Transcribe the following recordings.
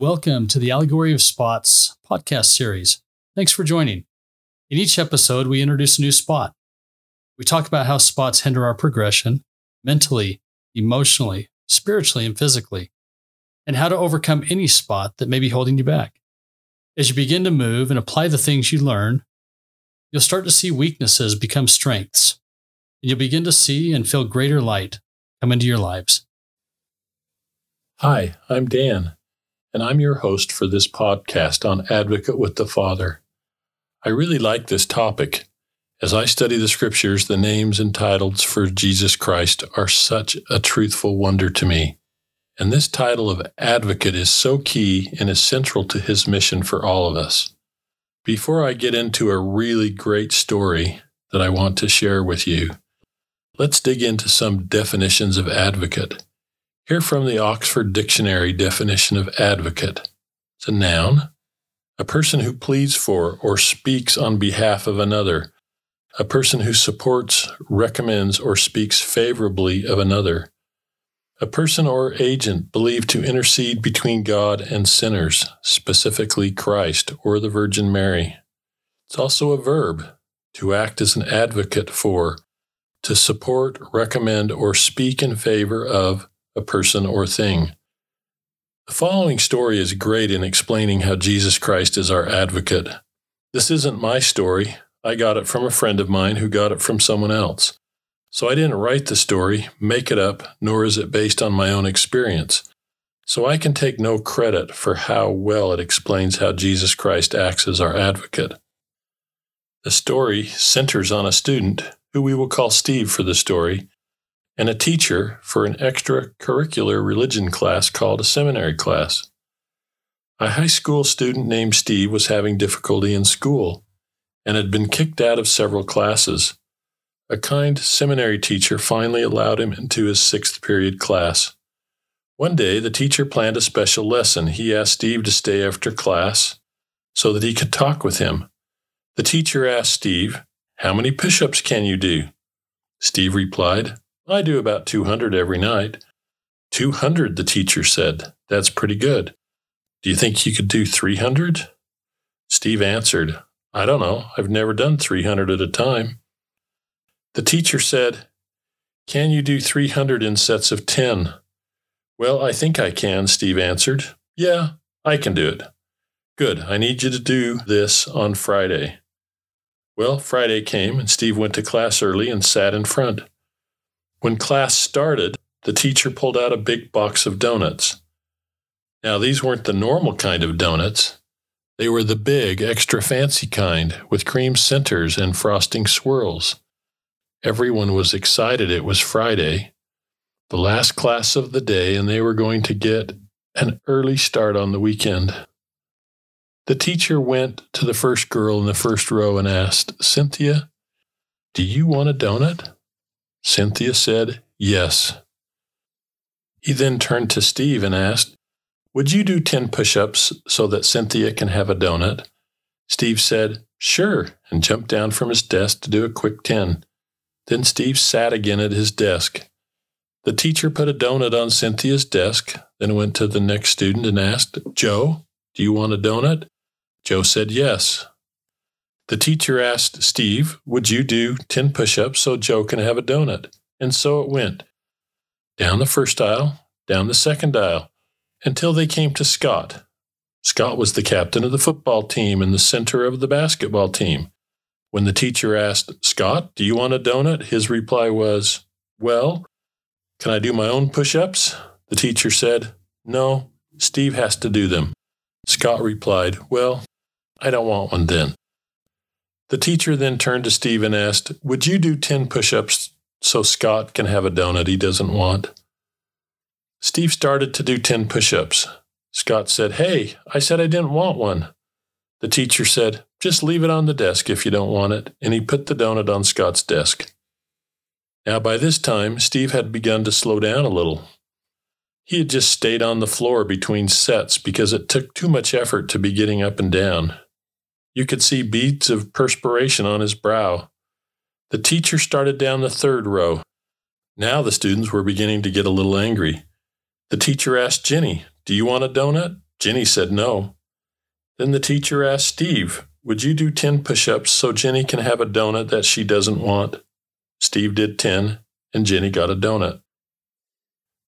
Welcome to the Allegory of Spots podcast series. Thanks for joining. In each episode, we introduce a new spot. We talk about how spots hinder our progression mentally, emotionally, spiritually, and physically, and how to overcome any spot that may be holding you back. As you begin to move and apply the things you learn, you'll start to see weaknesses become strengths, and you'll begin to see and feel greater light come into your lives. Hi, I'm Dan, and I'm your host for this podcast on Advocate with the Father. I really like this topic. As I study the scriptures, the names and titles for Jesus Christ are such a truthful wonder to me. And this title of advocate is so key and is central to his mission for all of us. Before I get into a really great story that I want to share with you, let's dig into some definitions of advocate. Here from the Oxford Dictionary definition of advocate. It's a noun, a person who pleads for or speaks on behalf of another, a person who supports, recommends, or speaks favorably of another, a person or agent believed to intercede between God and sinners, specifically Christ or the Virgin Mary. It's also a verb, to act as an advocate for, to support, recommend, or speak in favor of a person or thing. The following story is great in explaining how Jesus Christ is our advocate. This isn't my story. I got it from a friend of mine who got it from someone else. So I didn't write the story, make it up, nor is it based on my own experience. So I can take no credit for how well it explains how Jesus Christ acts as our advocate. The story centers on a student, who we will call Steve for the story, and a teacher for an extracurricular religion class called a seminary class. A high school student named Steve was having difficulty in school and had been kicked out of several classes. A kind seminary teacher finally allowed him into his sixth period class. One day, the teacher planned a special lesson. He asked Steve to stay after class so that he could talk with him. The teacher asked Steve, How many push ups can you do? Steve replied, I do about 200 every night. 200, the teacher said. That's pretty good. Do you think you could do 300? Steve answered, I don't know. I've never done 300 at a time. The teacher said, Can you do 300 in sets of 10? Well, I think I can, Steve answered. Yeah, I can do it. Good. I need you to do this on Friday. Well, Friday came, and Steve went to class early and sat in front. When class started, the teacher pulled out a big box of donuts. Now, these weren't the normal kind of donuts. They were the big, extra fancy kind with cream centers and frosting swirls. Everyone was excited it was Friday, the last class of the day, and they were going to get an early start on the weekend. The teacher went to the first girl in the first row and asked, Cynthia, do you want a donut? Cynthia said, Yes. He then turned to Steve and asked, Would you do 10 push ups so that Cynthia can have a donut? Steve said, Sure, and jumped down from his desk to do a quick 10. Then Steve sat again at his desk. The teacher put a donut on Cynthia's desk, then went to the next student and asked, Joe, do you want a donut? Joe said yes. The teacher asked Steve, Would you do 10 push ups so Joe can have a donut? And so it went. Down the first aisle, down the second aisle, until they came to Scott. Scott was the captain of the football team and the center of the basketball team. When the teacher asked, Scott, do you want a donut? His reply was, Well, can I do my own push ups? The teacher said, No, Steve has to do them. Scott replied, Well, I don't want one then. The teacher then turned to Steve and asked, Would you do 10 push ups so Scott can have a donut he doesn't want? Steve started to do 10 push ups. Scott said, Hey, I said I didn't want one. The teacher said, Just leave it on the desk if you don't want it, and he put the donut on Scott's desk. Now, by this time, Steve had begun to slow down a little. He had just stayed on the floor between sets because it took too much effort to be getting up and down. You could see beads of perspiration on his brow. The teacher started down the third row. Now the students were beginning to get a little angry. The teacher asked Jenny, Do you want a donut? Jenny said no. Then the teacher asked Steve, Would you do 10 push ups so Jenny can have a donut that she doesn't want? Steve did 10, and Jenny got a donut.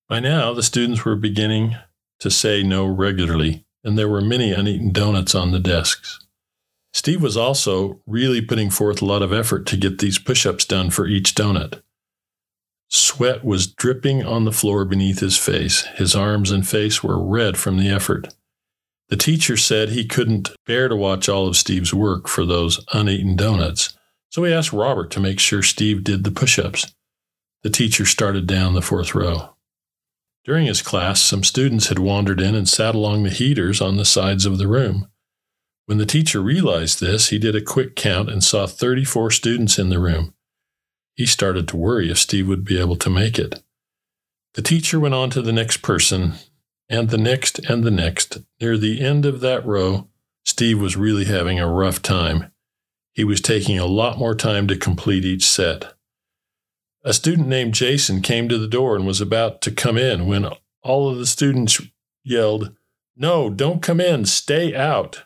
By now, the students were beginning to say no regularly, and there were many uneaten donuts on the desks. Steve was also really putting forth a lot of effort to get these push ups done for each donut. Sweat was dripping on the floor beneath his face. His arms and face were red from the effort. The teacher said he couldn't bear to watch all of Steve's work for those uneaten donuts, so he asked Robert to make sure Steve did the push ups. The teacher started down the fourth row. During his class, some students had wandered in and sat along the heaters on the sides of the room. When the teacher realized this, he did a quick count and saw 34 students in the room. He started to worry if Steve would be able to make it. The teacher went on to the next person, and the next, and the next. Near the end of that row, Steve was really having a rough time. He was taking a lot more time to complete each set. A student named Jason came to the door and was about to come in when all of the students yelled, No, don't come in, stay out.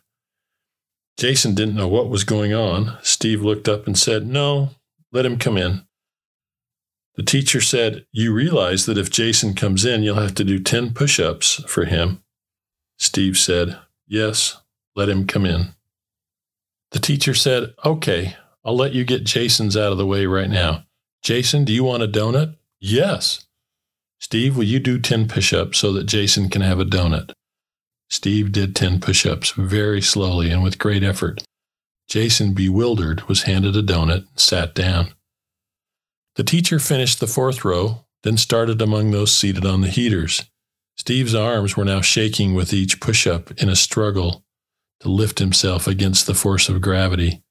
Jason didn't know what was going on. Steve looked up and said, No, let him come in. The teacher said, You realize that if Jason comes in, you'll have to do 10 push ups for him. Steve said, Yes, let him come in. The teacher said, Okay, I'll let you get Jason's out of the way right now. Jason, do you want a donut? Yes. Steve, will you do 10 push ups so that Jason can have a donut? Steve did 10 push ups very slowly and with great effort. Jason, bewildered, was handed a donut and sat down. The teacher finished the fourth row, then started among those seated on the heaters. Steve's arms were now shaking with each push up in a struggle to lift himself against the force of gravity.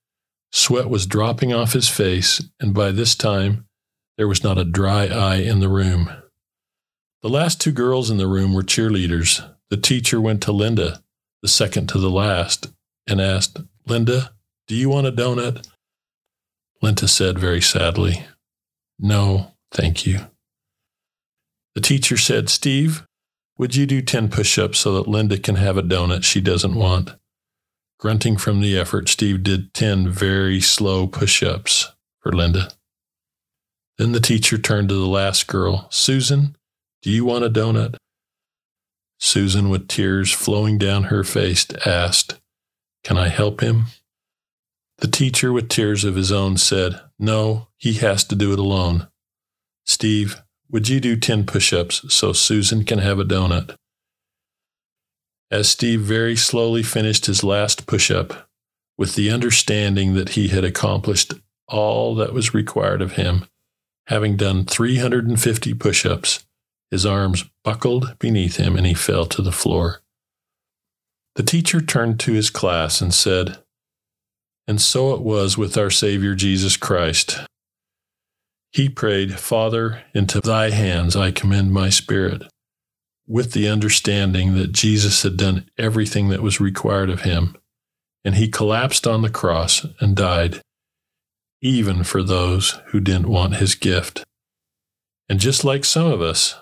Sweat was dropping off his face, and by this time, there was not a dry eye in the room. The last two girls in the room were cheerleaders. The teacher went to Linda, the second to the last, and asked, Linda, do you want a donut? Linda said very sadly, No, thank you. The teacher said, Steve, would you do 10 push ups so that Linda can have a donut she doesn't want? Grunting from the effort, Steve did 10 very slow push ups for Linda. Then the teacher turned to the last girl. Susan, do you want a donut? Susan, with tears flowing down her face, asked, Can I help him? The teacher, with tears of his own, said, No, he has to do it alone. Steve, would you do 10 push ups so Susan can have a donut? as Steve very slowly finished his last push up with the understanding that he had accomplished all that was required of him. Having done 350 push ups, his arms buckled beneath him and he fell to the floor. The teacher turned to his class and said, And so it was with our Savior Jesus Christ. He prayed, Father, into thy hands I commend my spirit with the understanding that Jesus had done everything that was required of him, and he collapsed on the cross and died, even for those who didn't want his gift. And just like some of us,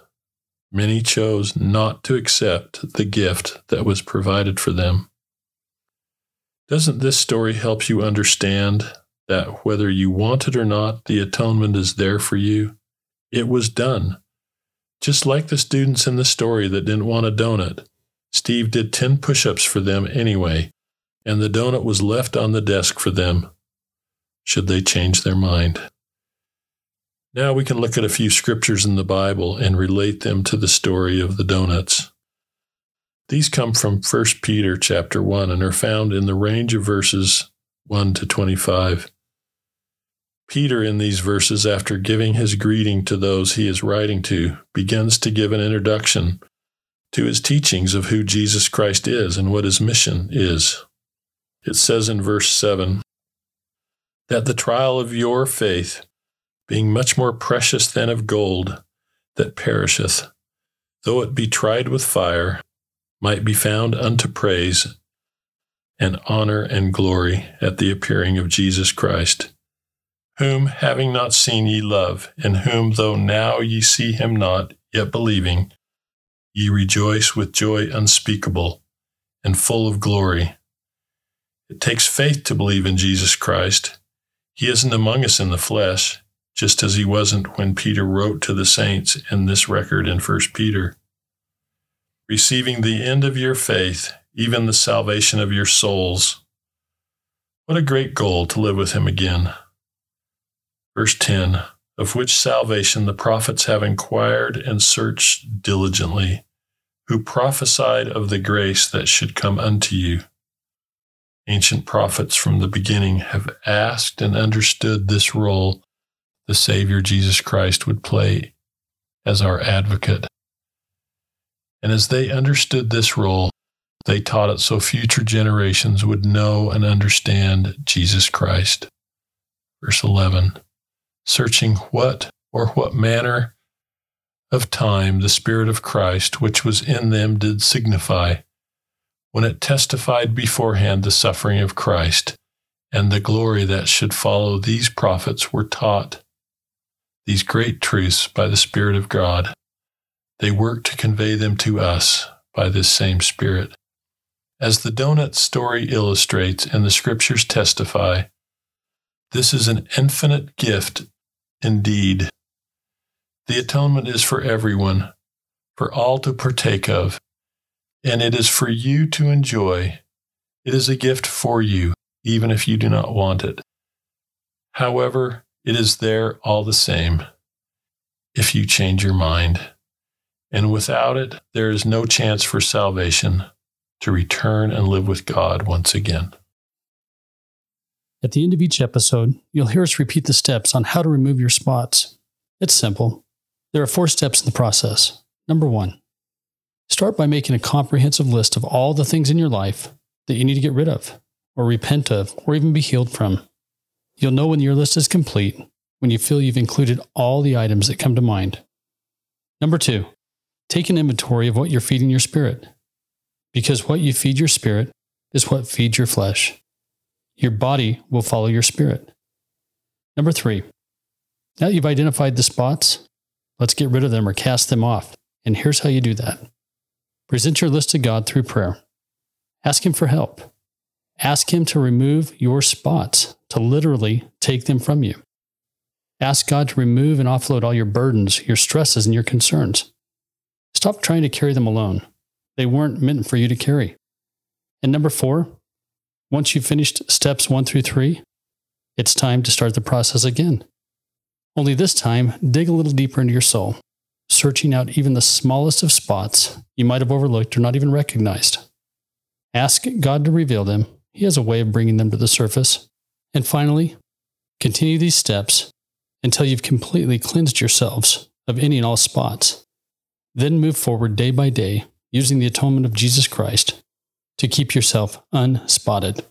many chose not to accept the gift that was provided for them. Doesn't this story help you understand that whether you want it or not, the atonement is there for you? It was done. Just like the students in the story that didn't want a donut, Steve did 10 push ups for them anyway, and the donut was left on the desk for them, should they change their mind. Now we can look at a few scriptures in the Bible and relate them to the story of the donuts. These come from 1 Peter chapter 1 and are found in the range of verses 1 to 25. Peter, in these verses, after giving his greeting to those he is writing to, begins to give an introduction to his teachings of who Jesus Christ is and what his mission is. It says in verse 7 that the trial of your faith, being much more precious than of gold that perisheth, though it be tried with fire, might be found unto praise and honor and glory at the appearing of Jesus Christ whom having not seen ye love, and whom though now ye see him not, yet believing, ye rejoice with joy unspeakable and full of glory. It takes faith to believe in Jesus Christ. He isn't among us in the flesh, just as he wasn't when Peter wrote to the saints in this record in 1 Peter. Receiving the end of your faith, even the salvation of your souls. What a great goal to live with him again. Verse 10 Of which salvation the prophets have inquired and searched diligently, who prophesied of the grace that should come unto you. Ancient prophets from the beginning have asked and understood this role the Savior Jesus Christ would play as our advocate. And as they understood this role, they taught it so future generations would know and understand Jesus Christ. Verse 11 searching what or what manner of time the Spirit of Christ which was in them did signify, when it testified beforehand the suffering of Christ and the glory that should follow, these prophets were taught these great truths by the Spirit of God. They work to convey them to us by this same Spirit. As the donut story illustrates and the scriptures testify, this is an infinite gift indeed. The atonement is for everyone, for all to partake of, and it is for you to enjoy. It is a gift for you, even if you do not want it. However, it is there all the same if you change your mind. And without it, there is no chance for salvation to return and live with God once again. At the end of each episode, you'll hear us repeat the steps on how to remove your spots. It's simple. There are four steps in the process. Number one, start by making a comprehensive list of all the things in your life that you need to get rid of, or repent of, or even be healed from. You'll know when your list is complete when you feel you've included all the items that come to mind. Number two, take an inventory of what you're feeding your spirit, because what you feed your spirit is what feeds your flesh. Your body will follow your spirit. Number three, now that you've identified the spots, let's get rid of them or cast them off. And here's how you do that present your list to God through prayer. Ask Him for help. Ask Him to remove your spots, to literally take them from you. Ask God to remove and offload all your burdens, your stresses, and your concerns. Stop trying to carry them alone. They weren't meant for you to carry. And number four, once you've finished steps one through three, it's time to start the process again. Only this time, dig a little deeper into your soul, searching out even the smallest of spots you might have overlooked or not even recognized. Ask God to reveal them. He has a way of bringing them to the surface. And finally, continue these steps until you've completely cleansed yourselves of any and all spots. Then move forward day by day using the atonement of Jesus Christ to keep yourself unspotted.